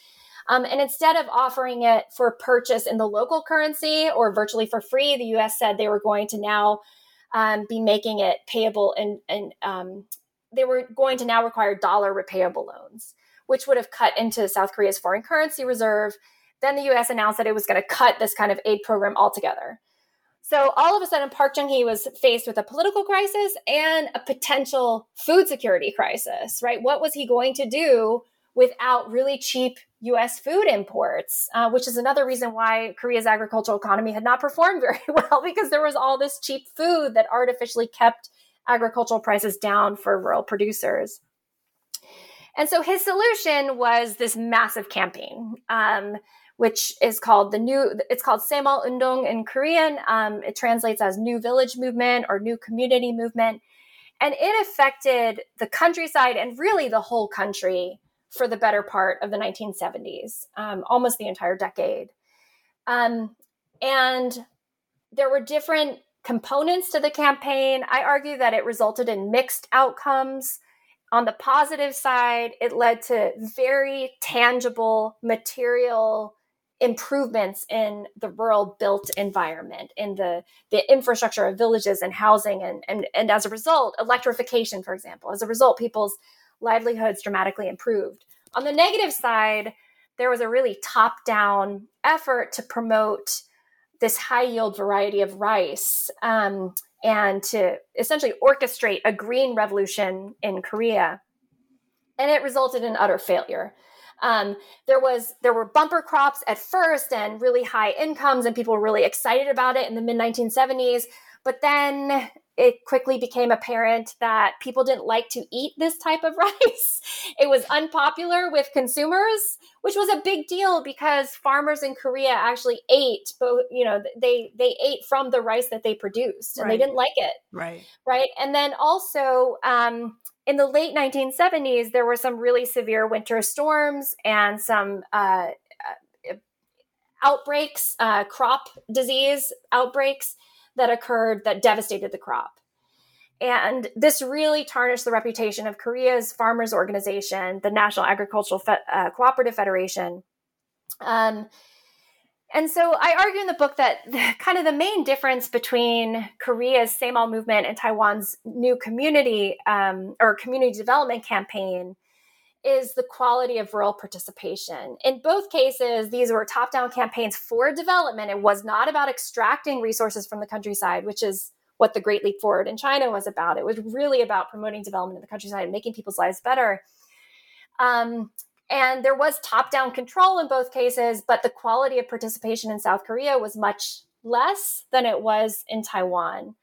Um, and instead of offering it for purchase in the local currency or virtually for free, the U.S. said they were going to now um, be making it payable and and um, they were going to now require dollar repayable loans, which would have cut into South Korea's foreign currency reserve. Then the U.S. announced that it was going to cut this kind of aid program altogether. So all of a sudden, Park Chung hee was faced with a political crisis and a potential food security crisis, right? What was he going to do without really cheap US food imports, uh, which is another reason why Korea's agricultural economy had not performed very well because there was all this cheap food that artificially kept agricultural prices down for rural producers. And so his solution was this massive campaign. Um, which is called the new it's called Saemaul Undong in Korean. Um, it translates as new village movement or new community movement. And it affected the countryside and really the whole country for the better part of the 1970s, um, almost the entire decade. Um, and there were different components to the campaign. I argue that it resulted in mixed outcomes. On the positive side, it led to very tangible material improvements in the rural built environment, in the, the infrastructure of villages and housing, and, and, and as a result, electrification, for example. As a result, people's livelihoods dramatically improved. On the negative side, there was a really top down effort to promote this high yield variety of rice um, and to essentially orchestrate a green revolution in Korea. And it resulted in utter failure. Um, there was there were bumper crops at first and really high incomes, and people were really excited about it in the mid 1970s. But then it quickly became apparent that people didn't like to eat this type of rice. It was unpopular with consumers, which was a big deal because farmers in Korea actually ate both, you know, they they ate from the rice that they produced and right. they didn't like it. Right. Right. And then also um, in the late 1970s, there were some really severe winter storms and some uh, uh, outbreaks, uh, crop disease outbreaks that occurred that devastated the crop. And this really tarnished the reputation of Korea's farmers organization, the National Agricultural Fe- uh, Cooperative Federation. Um, and so I argue in the book that kind of the main difference between Korea's Saemaul movement and Taiwan's new community um, or community development campaign is the quality of rural participation. In both cases, these were top down campaigns for development. It was not about extracting resources from the countryside, which is what the Great Leap Forward in China was about. It was really about promoting development in the countryside and making people's lives better. Um, and there was top down control in both cases, but the quality of participation in South Korea was much less than it was in Taiwan.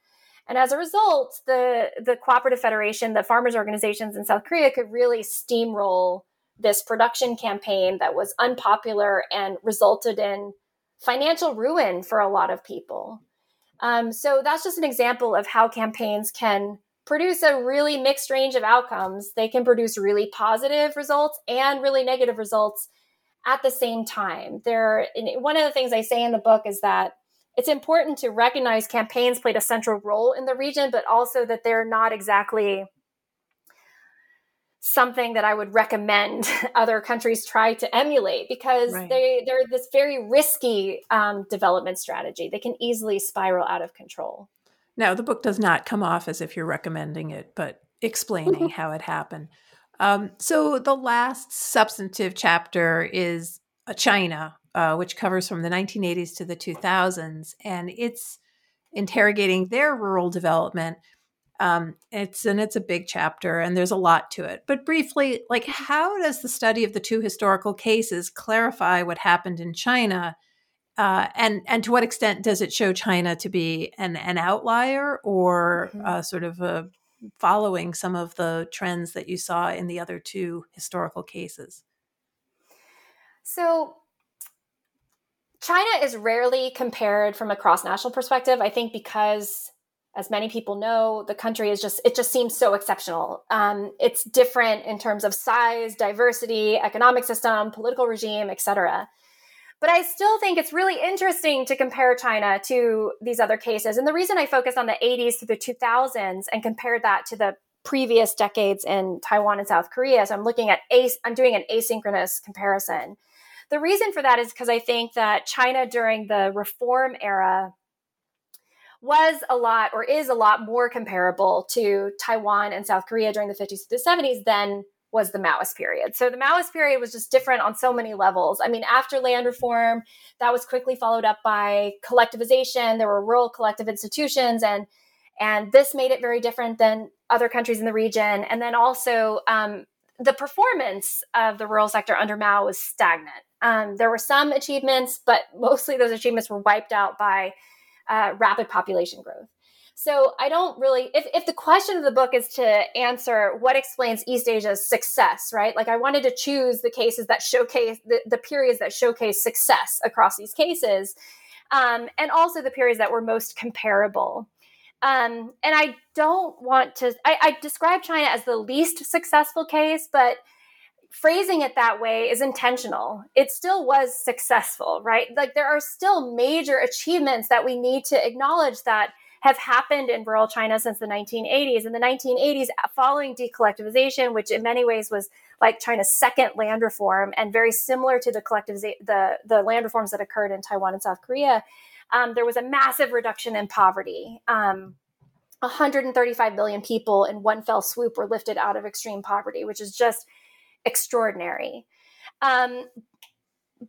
And as a result, the, the cooperative federation, the farmers organizations in South Korea could really steamroll this production campaign that was unpopular and resulted in financial ruin for a lot of people. Um, so that's just an example of how campaigns can produce a really mixed range of outcomes. They can produce really positive results and really negative results at the same time. There, one of the things I say in the book is that it's important to recognize campaigns played a central role in the region, but also that they're not exactly something that I would recommend other countries try to emulate because right. they they're this very risky um, development strategy. They can easily spiral out of control. Now, the book does not come off as if you're recommending it, but explaining how it happened. Um, so, the last substantive chapter is China, uh, which covers from the 1980s to the 2000s, and it's interrogating their rural development. Um, it's and it's a big chapter, and there's a lot to it. But briefly, like, how does the study of the two historical cases clarify what happened in China uh, and and to what extent does it show China to be an an outlier or mm-hmm. uh, sort of a following some of the trends that you saw in the other two historical cases? So China is rarely compared from a cross national perspective. I think because as many people know, the country is just, it just seems so exceptional. Um, it's different in terms of size, diversity, economic system, political regime, etc. But I still think it's really interesting to compare China to these other cases. And the reason I focused on the 80s to the 2000s and compared that to the previous decades in Taiwan and South Korea, so I'm looking at I'm doing an asynchronous comparison. The reason for that is because I think that China during the reform era was a lot or is a lot more comparable to Taiwan and South Korea during the 50s to the 70s than was the Maoist period. So the Maoist period was just different on so many levels. I mean, after land reform, that was quickly followed up by collectivization. There were rural collective institutions, and and this made it very different than other countries in the region. And then also um, the performance of the rural sector under Mao was stagnant. Um, there were some achievements, but mostly those achievements were wiped out by uh, rapid population growth. So I don't really, if, if the question of the book is to answer what explains East Asia's success, right? Like I wanted to choose the cases that showcase the, the periods that showcase success across these cases, um, and also the periods that were most comparable. Um, and I don't want to, I, I describe China as the least successful case, but phrasing it that way is intentional. It still was successful, right? Like there are still major achievements that we need to acknowledge that have happened in rural China since the 1980s. In the 1980s, following decollectivization, which in many ways was like China's second land reform and very similar to the collectivization, the, the land reforms that occurred in Taiwan and South Korea, um, there was a massive reduction in poverty. Um, 135 million people in one fell swoop were lifted out of extreme poverty, which is just extraordinary. Um,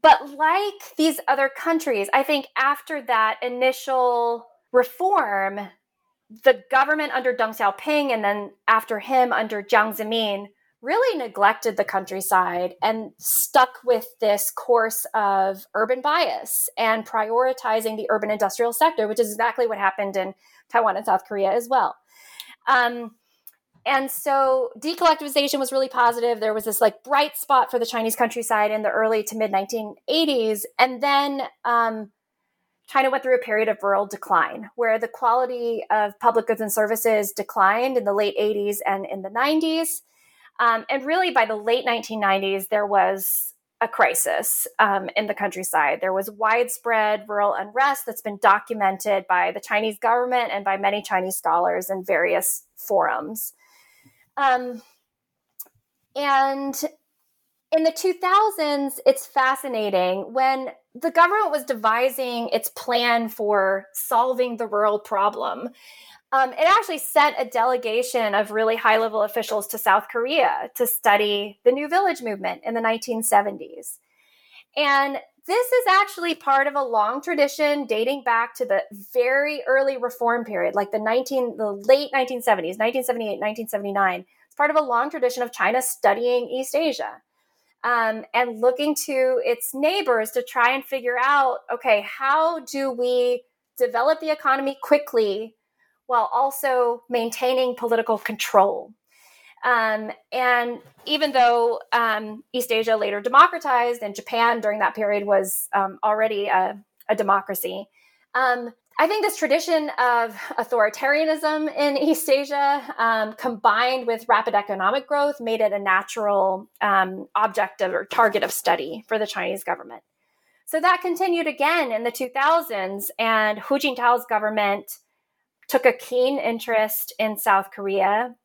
but like these other countries, I think after that initial reform, the government under Deng Xiaoping and then after him under Jiang Zemin really neglected the countryside and stuck with this course of urban bias and prioritizing the urban industrial sector, which is exactly what happened in Taiwan and South Korea as well. Um, and so decollectivization was really positive. There was this like bright spot for the Chinese countryside in the early to mid 1980s. And then um, China went through a period of rural decline where the quality of public goods and services declined in the late 80s and in the 90s. Um, and really, by the late 1990s, there was a crisis um, in the countryside. There was widespread rural unrest that's been documented by the Chinese government and by many Chinese scholars in various forums. Um, and in the 2000s, it's fascinating when the government was devising its plan for solving the rural problem. Um, it actually sent a delegation of really high level officials to South Korea to study the New Village movement in the 1970s. And this is actually part of a long tradition dating back to the very early reform period, like the 19, the late 1970s, 1978, 1979. It's part of a long tradition of China studying East Asia um, and looking to its neighbors to try and figure out okay, how do we develop the economy quickly while also maintaining political control? Um, and even though um, East Asia later democratized and Japan during that period was um, already a, a democracy, um, I think this tradition of authoritarianism in East Asia, um, combined with rapid economic growth, made it a natural um, object of, or target of study for the Chinese government. So that continued again in the 2000s, and Hu Jintao's government took a keen interest in South Korea,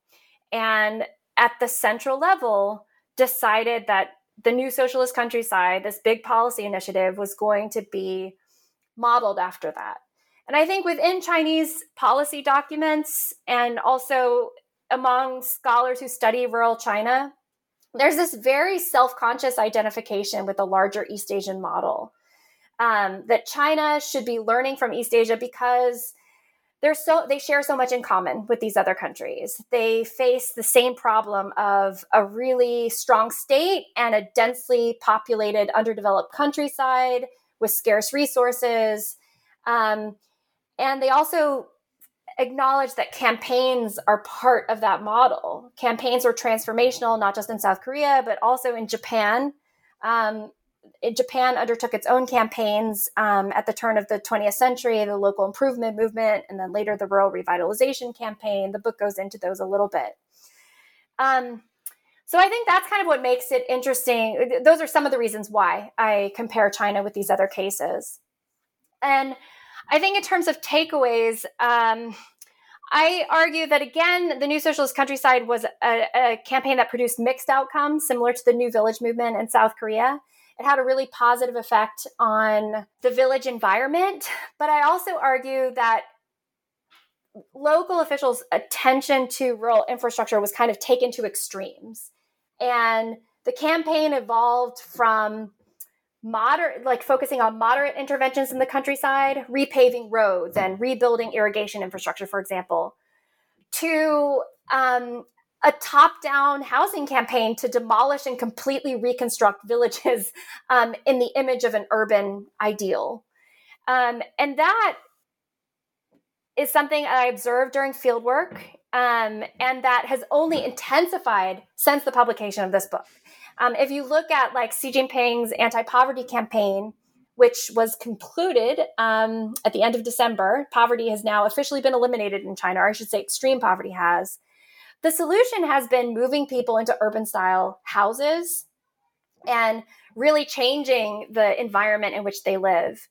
and at the central level, decided that the new socialist countryside, this big policy initiative, was going to be modeled after that. And I think within Chinese policy documents and also among scholars who study rural China, there's this very self conscious identification with the larger East Asian model. Um, that China should be learning from East Asia because they're so they share so much in common with these other countries. They face the same problem of a really strong state and a densely populated, underdeveloped countryside with scarce resources. Um, and they also acknowledge that campaigns are part of that model. Campaigns were transformational, not just in South Korea, but also in Japan. Um, Japan undertook its own campaigns um, at the turn of the 20th century, the local improvement movement, and then later the rural revitalization campaign. The book goes into those a little bit. Um, so I think that's kind of what makes it interesting. Those are some of the reasons why I compare China with these other cases. And I think in terms of takeaways, um, I argue that again, the New Socialist Countryside was a, a, campaign that produced mixed outcomes, similar to the New Village movement in South Korea. It had a really positive effect on the village environment. But I also argue that local officials' attention to rural infrastructure was kind of taken to extremes. And the campaign evolved from moderate, like focusing on moderate interventions in the countryside, repaving roads and rebuilding irrigation infrastructure, for example, to um, a top down housing campaign to demolish and completely reconstruct villages um, in the image of an urban ideal. Um, and that is something I observed during fieldwork, um, and that has only intensified since the publication of this book. Um, if you look at like Xi Jinping's anti-poverty campaign, which was concluded um, at the end of December, poverty has now officially been eliminated in China, or I should say, extreme poverty has. The solution has been moving people into urban style houses and really changing the environment in which they live.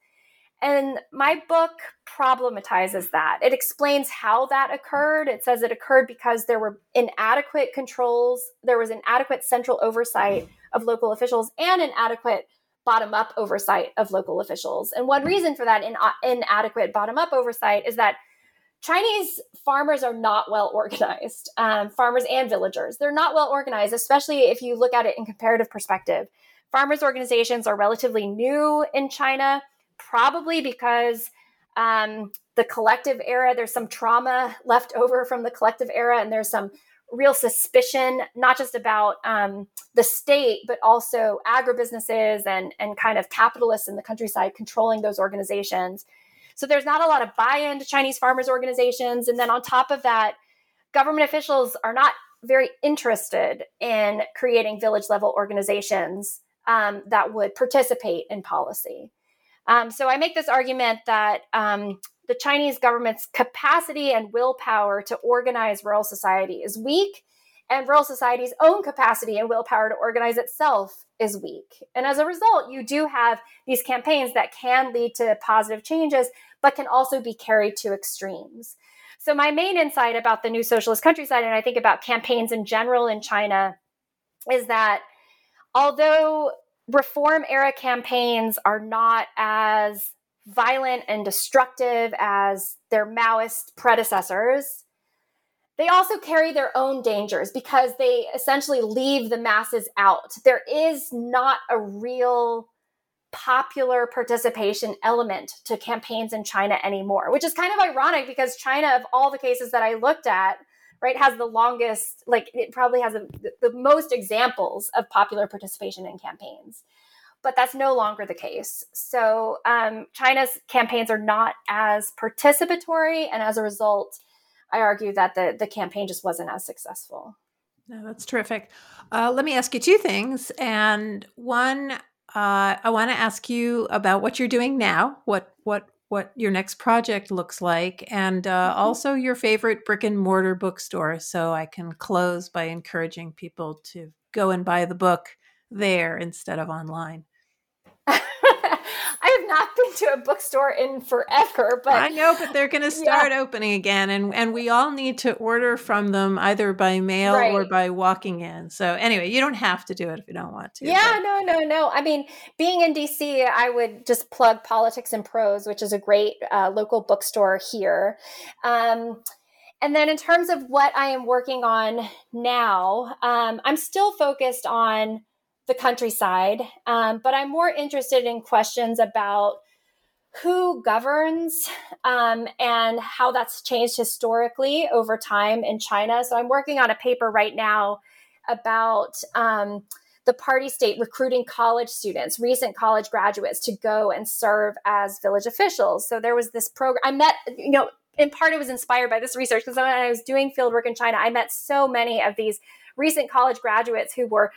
And my book problematizes that. It explains how that occurred. It says it occurred because there were inadequate controls, there was inadequate central oversight of local officials, and inadequate bottom up oversight of local officials. And one reason for that in, inadequate bottom up oversight is that Chinese farmers are not well organized, um, farmers and villagers. They're not well organized, especially if you look at it in comparative perspective. Farmers' organizations are relatively new in China, probably because um, the collective era, there's some trauma left over from the collective era, and there's some real suspicion, not just about um, the state, but also agribusinesses and, and kind of capitalists in the countryside controlling those organizations. So there's not a lot of buy in to Chinese farmers organizations. And then on top of that, government officials are not very interested in creating village level organizations um, that would participate in policy. Um, so I make this argument that um, the Chinese government's capacity and willpower to organize rural society is weak, and rural society's own capacity and willpower to organize itself is weak. And as a result, you do have these campaigns that can lead to positive changes, but can also be carried to extremes. So, my main insight about the new socialist countryside, and I think about campaigns in general in China, is that although reform era campaigns are not as violent and destructive as their Maoist predecessors, they also carry their own dangers because they essentially leave the masses out. There is not a real popular participation element to campaigns in China anymore, which is kind of ironic because China, of all the cases that I looked at, right, has the longest, like it probably has a, the most examples of popular participation in campaigns. But that's no longer the case. So um, China's campaigns are not as participatory, and as a result, I argue that the the campaign just wasn't as successful. No, that's terrific. Uh, let me ask you two things. And one, uh, I want to ask you about what you're doing now. What what what your next project looks like, and uh, mm-hmm. also your favorite brick and mortar bookstore. So I can close by encouraging people to go and buy the book there instead of online. Have not been to a bookstore in forever, but I know, but they're going to start yeah. opening again, and and we all need to order from them either by mail right. or by walking in. So anyway, you don't have to do it if you don't want to. Yeah, but. no, no, no. I mean, being in DC, I would just plug Politics and Prose, which is a great uh, local bookstore here. Um, and then in terms of what I am working on now, um, I'm still focused on the countryside, um, but I'm more interested in questions about who governs um, and how that's changed historically over time in China. So I'm working on a paper right now about um, the party state recruiting college students, recent college graduates, to go and serve as village officials. So there was this program. I met, you know, in part it was inspired by this research because when I was doing fieldwork in China, I met so many of these recent college graduates who were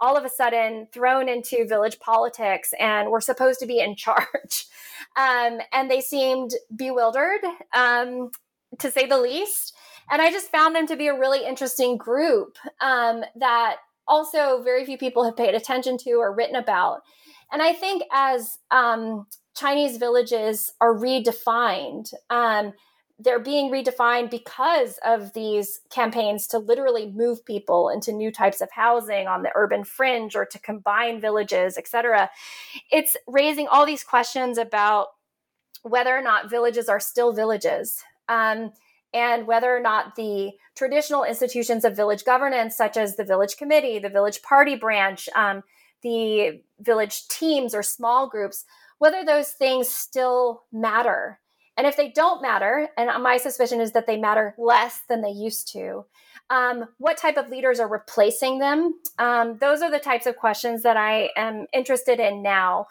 all of a sudden thrown into village politics and were supposed to be in charge. Um, and they seemed bewildered, um, to say the least. And I just found them to be a really interesting group um, that also very few people have paid attention to or written about. And I think as um, Chinese villages are redefined, um, they're being redefined because of these campaigns to literally move people into new types of housing on the urban fringe or to combine villages, et cetera. It's raising all these questions about whether or not villages are still villages. Um, and whether or not the traditional institutions of village governance, such as the village committee, the village party branch, um, the village teams or small groups, whether those things still matter. And if they don't matter, and my suspicion is that they matter less than they used to, um, what type of leaders are replacing them? Um, those are the types of questions that I am interested in now.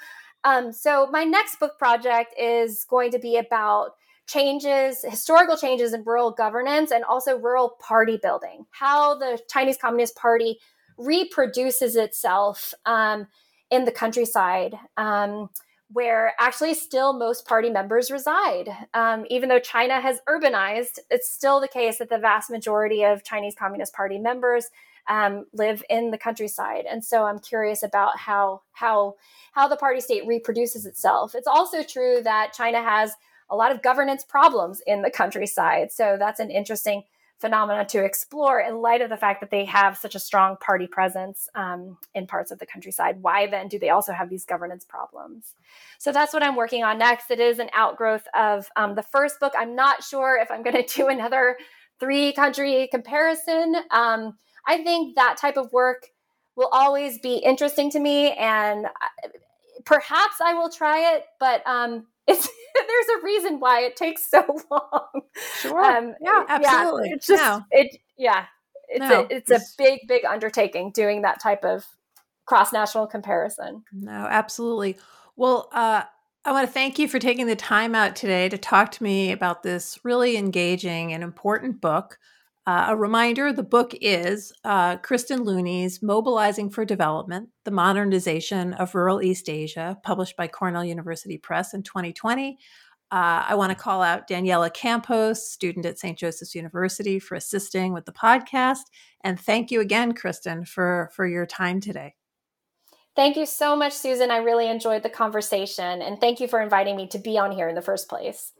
Um, so, my next book project is going to be about changes, historical changes in rural governance and also rural party building, how the Chinese Communist Party reproduces itself um, in the countryside. Um, where actually still most party members reside. Um, even though China has urbanized, it's still the case that the vast majority of Chinese Communist Party members um, live in the countryside. And so I'm curious about how how how the party state reproduces itself. It's also true that China has a lot of governance problems in the countryside. So that's an interesting phenomena to explore in light of the fact that they have such a strong party presence um, in parts of the countryside. Why then do they also have these governance problems? So that's what I'm working on next. It is an outgrowth of um, the first book. I'm not sure if I'm going to do another three country comparison. Um, I think that type of work will always be interesting to me, and uh, perhaps I will try it, but um, it's there's a reason why it takes so long. Sure. Um, yeah, absolutely. Yeah, it's just no. it. Yeah, it's no, a it's, a big big undertaking doing that type of cross national comparison. No, absolutely. Well, uh, I want to thank you for taking the time out today to talk to me about this really engaging and important book. Uh, a reminder the book is uh, Kristen Looney's Mobilizing for Development The Modernization of Rural East Asia, published by Cornell University Press in 2020. Uh, I want to call out Daniela Campos, student at St. Joseph's University, for assisting with the podcast. And thank you again, Kristen, for, for your time today. Thank you so much, Susan. I really enjoyed the conversation. And thank you for inviting me to be on here in the first place.